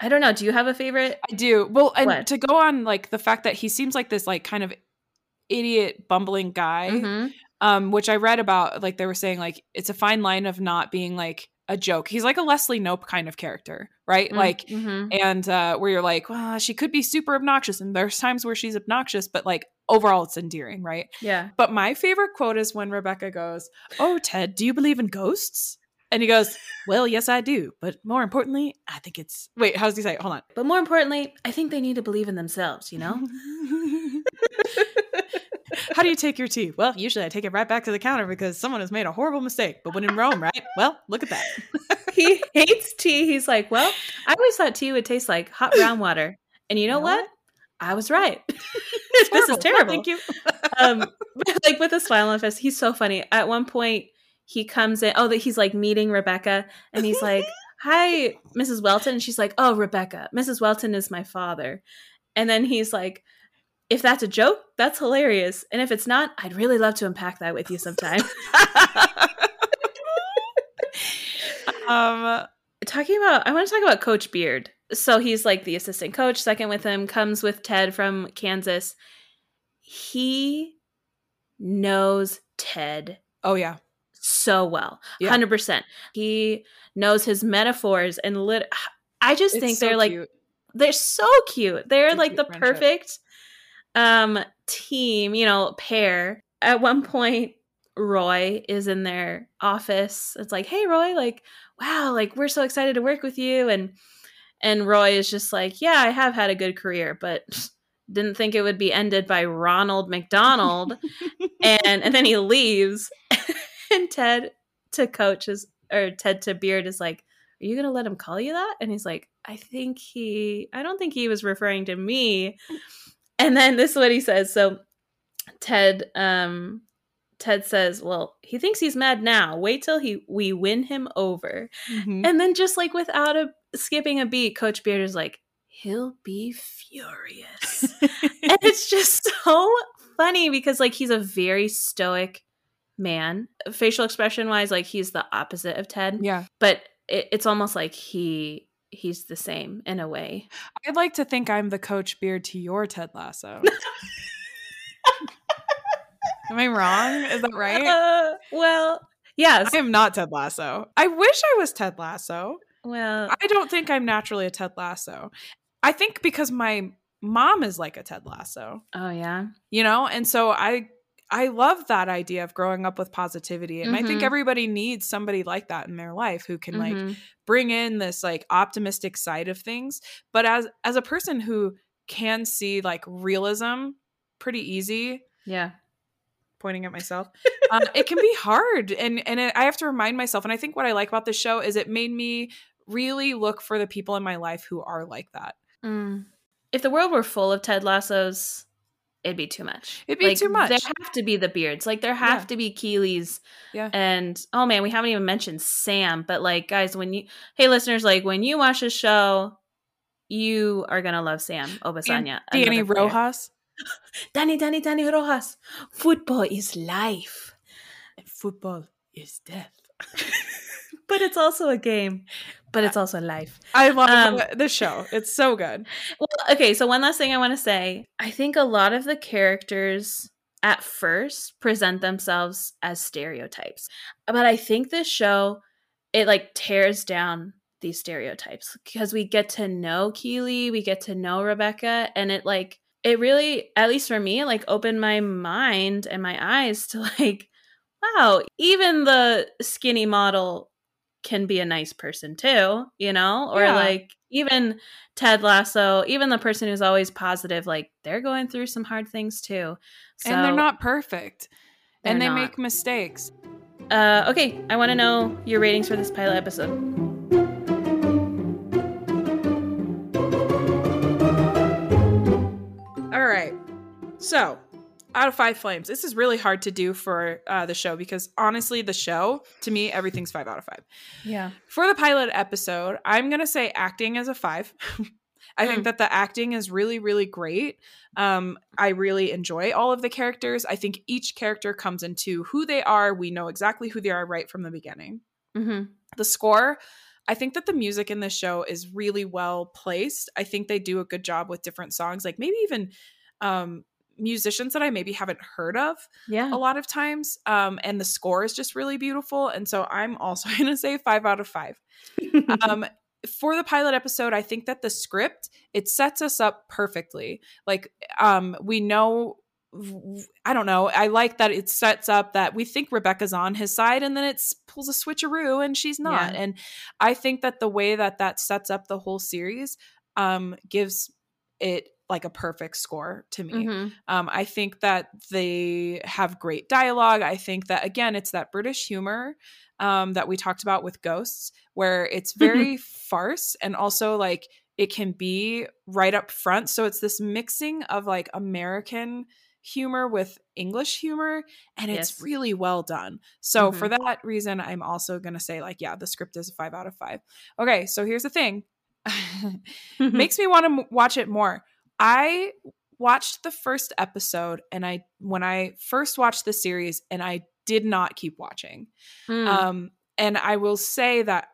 i don't know do you have a favorite I do. Well, and What? to go on like the fact that he seems like this like kind of idiot bumbling guy. Mhm. um which i read about like they were saying like it's a fine line of not being like a joke. He's like a leslie knope kind of character right? Like Mhm. and uh where you're like well she could be super obnoxious and there's times where she's obnoxious but like overall it's endearing right? Yeah. But my favorite quote is when rebecca goes oh ted do you believe in ghosts? And he goes well yes i do but more importantly i think it's wait how does he say it? Hold on. But more importantly i think they need to believe in themselves you know (laughs) (laughs) How do you take your tea? Well, usually I take it right back to the counter because someone has made a horrible mistake. But when in Rome, right? Well, look at that. (laughs) he hates tea he's like well i always thought tea would taste like hot brown water and you know, You know what? what? i was right (laughs) This is horrible. No, terrible. thank you. um like with a smile on his face he's so funny at one point he comes in oh that he's like meeting rebecca and he's like hi mrs welton and she's like oh rebecca mrs welton is my father and then he's like if that's a joke that's hilarious. And if it's not i'd really love to unpack that with you sometime. (laughs) Um, talking about i want to talk about coach beard. So he's like the assistant coach second with him comes with ted from kansas. He knows ted oh yeah, so well Yeah. 100% he knows his metaphors and lit i just It's think so they're like they're so cute. They're It's like cute the friendship. perfect um team you know pair. At one point roy is in their office. It's like hey roy like wow like we're so excited to work with you. And and roy is just like yeah i have had a good career but (laughs) didn't think it would be ended by ronald mcdonald. (laughs) And and then he leaves. (laughs) And ted to coach is or ted to beard is like are you gonna let him call you that? And he's like i think he i don't think he was referring to me and then this is what he says. So ted um ted says well he thinks he's mad now. Wait till he we win him over. Mhm. and then just like without a skipping a beat coach beard is like he'll be furious. (laughs) And it's just so funny because like he's a very stoic man. Facial expression wise like he's the opposite of ted. Yeah, but it, it's almost like he he's the same in a way I'd like to think I'm the Coach Beard to your Ted Lasso. Am I wrong? Is that right? uh, well yes I am not Ted Lasso. I wish I was Ted Lasso. well I don't think I'm naturally a Ted Lasso. I think because my mom is like a Ted Lasso. oh yeah you know and so i i love that idea of growing up with positivity and i think Mhm. everybody needs somebody like that in their life who can like Mhm. bring in this like optimistic side of things but as as a person who can see like realism pretty easy yeah pointing at myself (laughs) um, it can be hard and and it, i have to remind myself and i think what i like about this show is it made me really look for the people in my life who are like that Mm. If the world were full of Ted Lassos, it'd be too much. It'd be too much. There have to be the beards. Like there have Yeah. to be Keeley's. Yeah. And oh man, we haven't even mentioned Sam. But like, guys, when you hey listeners, like when you watch this show, you are gonna love Sam Obisanya. danny rojas (laughs) Danny, Danny, Danny Rojas. Football is life, And football is death (laughs) but it's also a game. But it's also life. I love Um, (laughs) the show. It's so good. Well, okay, so one last thing I want to say. I think a lot of the characters at first present themselves as stereotypes. But I think this show it like tears down these stereotypes because we get to know Keeley, we get to know Rebecca, and it like it really, at least for me, like opened my mind and my eyes to (laughs) like, wow, even the skinny model can be a nice person too, you know? Or Yeah. like even Ted Lasso, even the person who's always positive, like they're going through some hard things too. So and they're not perfect. and they're they not. make mistakes. Uh, okay, I want to know your ratings for this pilot episode. All right. So, out of five flames. This is really hard to do for uh, the show because honestly, the show to me, everything's five out of five. Yeah. For the pilot episode, I'm gonna say acting as a five. (laughs) I think Mm. that the acting is really, really great. Um, I really enjoy all of the characters. I think each character comes into who they are. We know exactly who they are right from the beginning. Mm-hmm. The score, I think that the music in this show is really well placed. I think they do a good job with different songs, like maybe even um, musicians that I maybe haven't heard of Yeah. a lot of times. Um, and the score is just really beautiful. And so I'm also (laughs) going to say five out of five. (laughs) Um, for the pilot episode, I think that the script it sets us up perfectly. Like, um, we know. I don't know. I like that it sets up that we think Rebecca's on his side, and then it pulls a switcheroo, and she's not. Yeah. And I think that the way that that sets up the whole series um, gives it like a perfect score to me. Mhm. Um, I think that they have great dialogue. I think that again, it's that British humor um, that we talked about with Ghosts, where it's very farce and also like it can be right up front. So it's this mixing of like American humor with English humor, and it's Yes. really well done. So Mhm. for that reason, I'm also gonna say like, yeah, the script is a five out of five. Okay, so here's the thing. (laughs) makes me want to m- watch it more. I watched the first episode and I when I first watched the series and I did not keep watching. Mm. Um and I will say that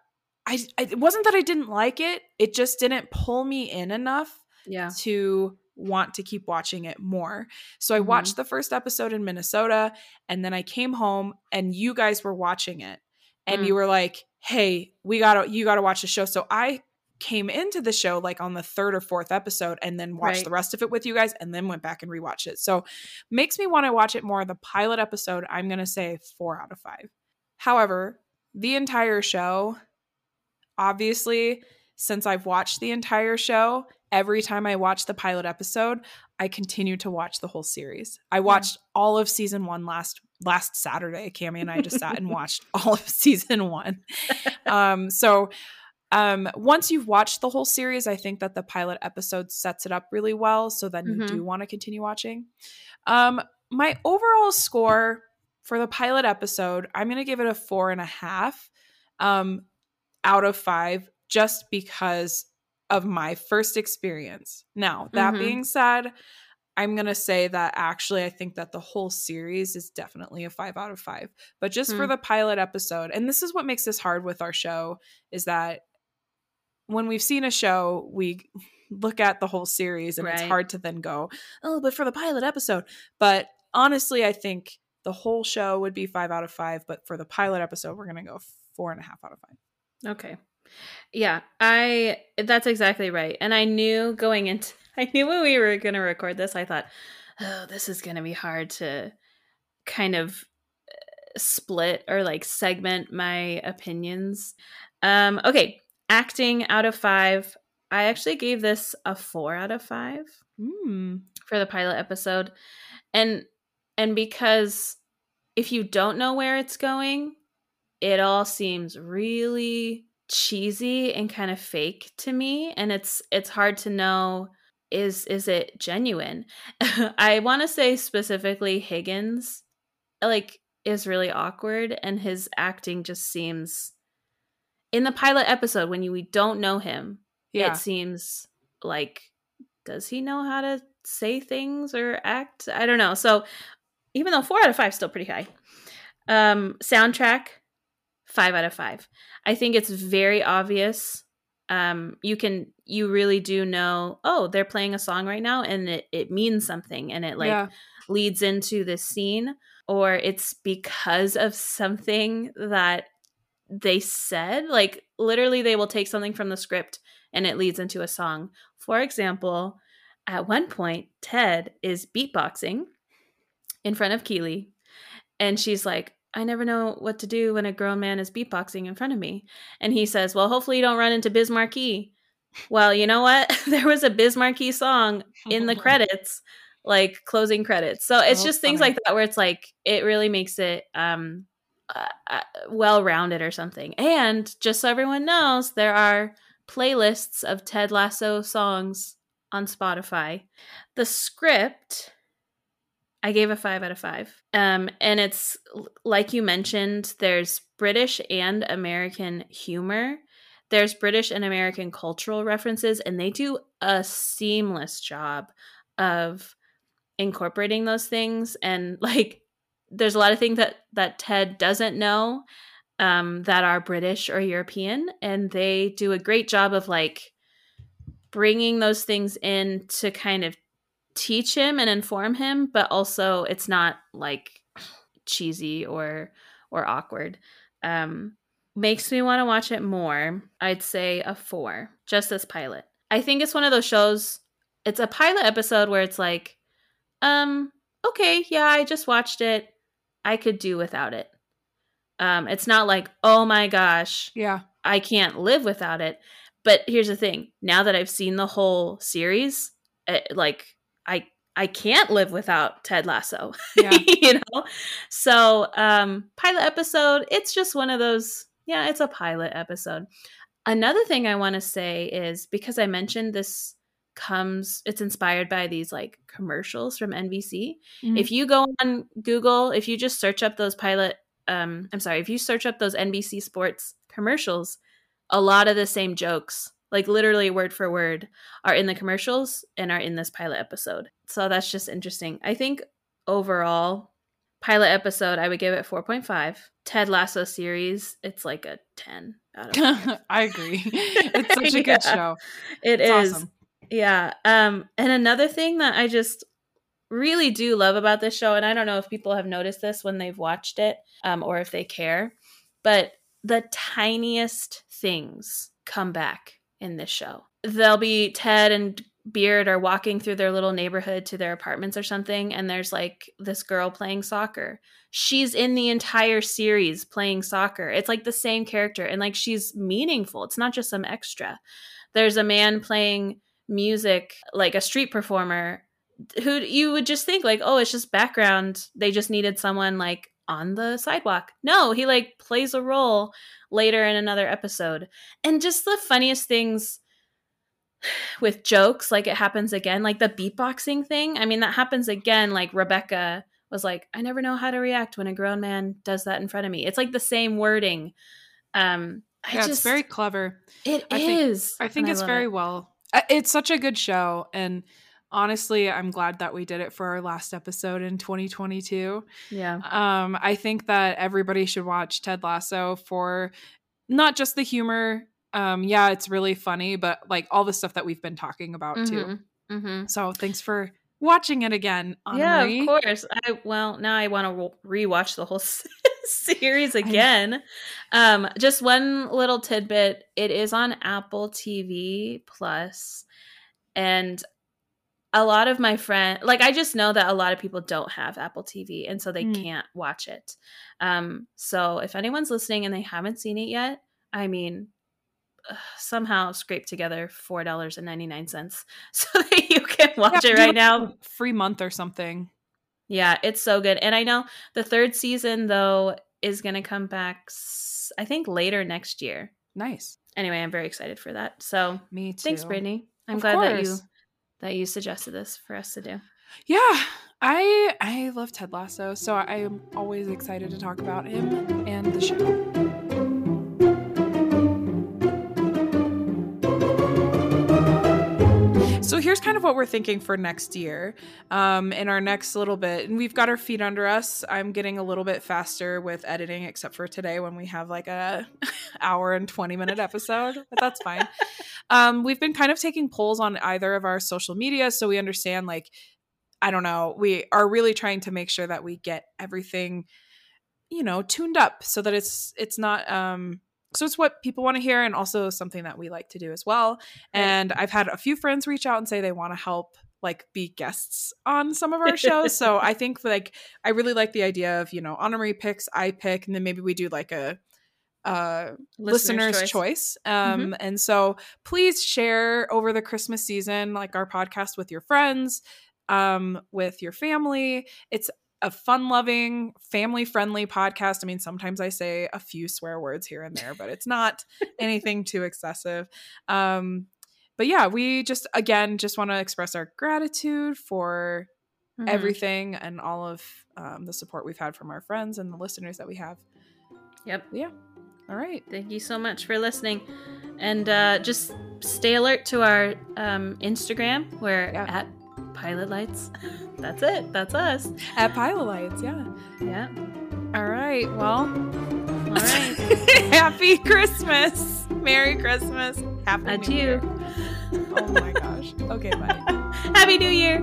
I, I it wasn't that I didn't like it, it just didn't pull me in enough yeah. to want to keep watching it more. So I Mhm. watched the first episode in Minnesota and then I came home and you guys were watching it and Mm. you were like, "Hey, we got to you got to watch the show." So I came into the show like on the third or fourth episode and then watched Right. the rest of it with you guys and then went back and rewatched it. So makes me want to watch it more. The pilot episode, I'm going to say 4 out of 5. However, the entire show obviously since I've watched the entire show, every time I watch the pilot episode, I continue to watch the whole series. I watched all of season 1 last last Saturday. Cami and I just sat and (laughs) watched all of season 1. Um so um once you've watched the whole series, I think that the pilot episode sets it up really well so then you Mhm. do want to continue watching. Um my overall score for the pilot episode, I'm gonna give it a four and a half um out of five just because of my first experience. Now, that Mhm. being said, I'm going to say that actually I think that the whole series is definitely a 5 out of 5. But just for Hmm. the pilot episode, and this is what makes this hard with our show is that when we've seen a show, we (laughs) look at the whole series and it's hard to then go, "Oh, but for the pilot episode." But honestly, I think the whole show would be 5 out of 5, but for the pilot episode, we're going to go four and a half out of 5. Okay. Yeah, I that's exactly right. And I knew going into (laughs) I knew when we were going to record this, I thought, "Oh, this is going to be hard to kind of uh, split or like segment my opinions." Um okay, acting out of 5. I actually gave this a 4 out of 5 Mm. for the pilot episode. And and because if you don't know where it's going, it all seems really cheesy and kind of fake to me and it's it's hard to know is is it genuine. (laughs) I want to say specifically Higgins like is really awkward and his acting just seems in the pilot episode when you we don't know him Yeah. it seems like does he know how to say things or act i don't know so even though four out of five is still pretty high um soundtrack five out of five i think it's very obvious um you can you really do know oh they're playing a song right now and it, it means something and it like yeah. leads into this scene or it's because of something that they said like literally they will take something from the script and it leads into a song. For example at one point ted is beatboxing in front of keeley and she's like i never know what to do when a grown man is beatboxing in front of me. And he says well hopefully you don't run into biz markie well you know what? (laughs) There was a biz markie song in the credits like closing credits. So it's Oh, just things like that where it's like it really makes it um uh, uh well rounded or something. And just so everyone knows, there are playlists of Ted Lasso songs on Spotify. The script I gave a five out of five. Um, and it's like you mentioned, there's British and American humor. There's British and American cultural references, and they do a seamless job of incorporating those things. And (laughs) like, there's a lot of things that that Ted doesn't know um, that are British or European, and they do a great job of like bringing those things in to kind of teach him and inform him, but also it's not like cheesy or or awkward. Um, makes me want to watch it more. I'd say a four, just this pilot. I think it's one of those shows. It's a pilot episode where it's like, um, okay, yeah, I just watched it. I could do without it. Um, it's not like, oh my gosh, yeah, I can't live without it. But here's the thing: now that I've seen the whole series, it, eh, like I I can't live without Ted Lasso. (laughs) Yeah. you know? So, um, pilot episode, it's just one of those, yeah, it's a pilot episode. Another thing I want to say is because I mentioned this comes, it's inspired by these like commercials from NBC. Mm-hmm. If you go on Google, if you just search up those pilot, um, I'm sorry, if you search up those NBC sports commercials, a lot of the same jokes like literally word for word, are in the commercials and are in this pilot episode. So that's just interesting. I think overall, pilot episode, I would give it 4.5. Ted Lasso series, it's like a 10 out (laughs) I agree. It's such a (laughs) good yeah, show. It it's is. Awesome. Yeah. Um, and another thing that I just really do love about this show, and I don't know if people have noticed this when they've watched it, um, or if they care, but the tiniest things come back in this show. They'll be Ted and Beard are walking through their little neighborhood to their apartments or something, and there's like this girl playing soccer. She's in the entire series playing soccer. It's like the same character, and like she's meaningful. It's not just some extra. There's a man playing music, like a street performer, who you would just think like, oh, it's just background. They just needed someone like on the sidewalk. No, he like plays a role later in another episode. And just the funniest things (sighs) with jokes, like it happens again, like the beatboxing thing. I mean, that happens again. Like Rebecca was like, I never know how to react when a grown man does that in front of me. It's like the same wording. Um, I yeah, just, it's very clever. It I is. Think, I think it's I very it. well. It's such a good show, and honestly i'm glad that we did it for our last episode in 2022 yeah. Um i think that everybody should watch ted lasso for not just the humor um yeah it's really funny but like all the stuff that we've been talking about mm-hmm. too. Mm-hmm. so thanks for watching it again yeah of course. I well now i want to rewatch the whole (laughs) series again. Um just one little tidbit it is on apple tv plus and a lot of my friends like i just know that a lot of people don't have apple tv and so they mm. can't watch it. Um so if anyone's listening and they haven't seen it yet i mean somehow scrape together four dollars and 99 cents (laughs) so that you can watch yeah, it right now. free month or something yeah it's so good and i know the third season though is going to come back i think later next year nice anyway i'm very excited for that so me too thanks brittany i'm of glad course. that you that you suggested this for us to do. Yeah, I I love Ted Lasso, so I am always excited to talk about him and the show. So here's kind of what we're thinking for next year, um, in our next little bit, and we've got our feet under us. I'm getting a little bit faster with editing, except for today when we have like a (laughs) hour and 20 minute episode, but that's fine. Um, we've been kind of taking polls on either of our social media, so we understand like I don't know, we are really trying to make sure that we get everything, you know, tuned up so that it's it's not um so it's what people want to hear and also something that we like to do as well. And i've had a few friends reach out and say they want to help like be guests on some of our shows. So (laughs) i think like i really like the idea of you know honorary picks i pick and then maybe we do like a uh listener's, listener's choice, choice. um mm-hmm. and so please share over the christmas season like our podcast with your friends um with your family. It's a fun loving, family friendly podcast. I mean, sometimes I say a few swear words here and there, but it's not (laughs) anything too excessive. Um, but yeah, we just, again, just want to express our gratitude for mm-hmm. everything and all of um, the support we've had from our friends and the listeners that we have. Yep. Yeah. All right. Thank you so much for listening. And uh, just stay alert to our um, Instagram. We're yeah. at Pilot Lights. (laughs) That's it. That's us. At Pilot Lights, yeah. Yeah. All right. Well, all (laughs) right. Happy Christmas. Merry Christmas. Happy Adieu. New Year. (laughs) Oh my gosh. Okay, bye. Happy New Year.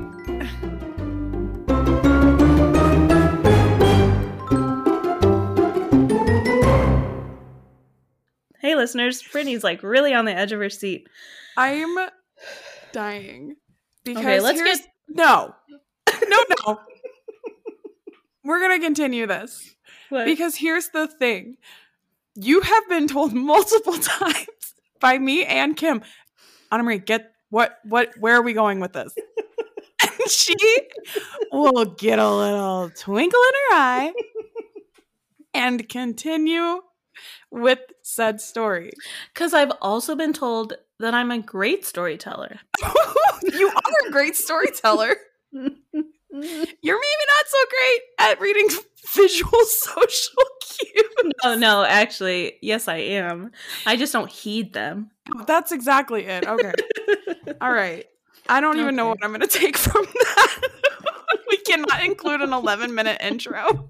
Hey, listeners, Brittany's like really on the edge of her seat. I'm dying because okay, let's get no, no, no. (laughs) We're gonna continue this what? because here's the thing: you have been told (laughs) multiple times by me and Kim, Annemarie, get what, what, where are we going with this? (laughs) and she will get a little twinkle in her eye and continue with said story. Because I've also been told that I'm a great storyteller. (laughs) you are a great storyteller. (laughs) You're maybe not so great at reading (laughs) visual social cues. No, no, actually, yes, I am. I just don't heed them. Oh, that's exactly it. Okay. All right. I don't even okay. know what I'm going to take from that. we cannot include an 11 minute intro.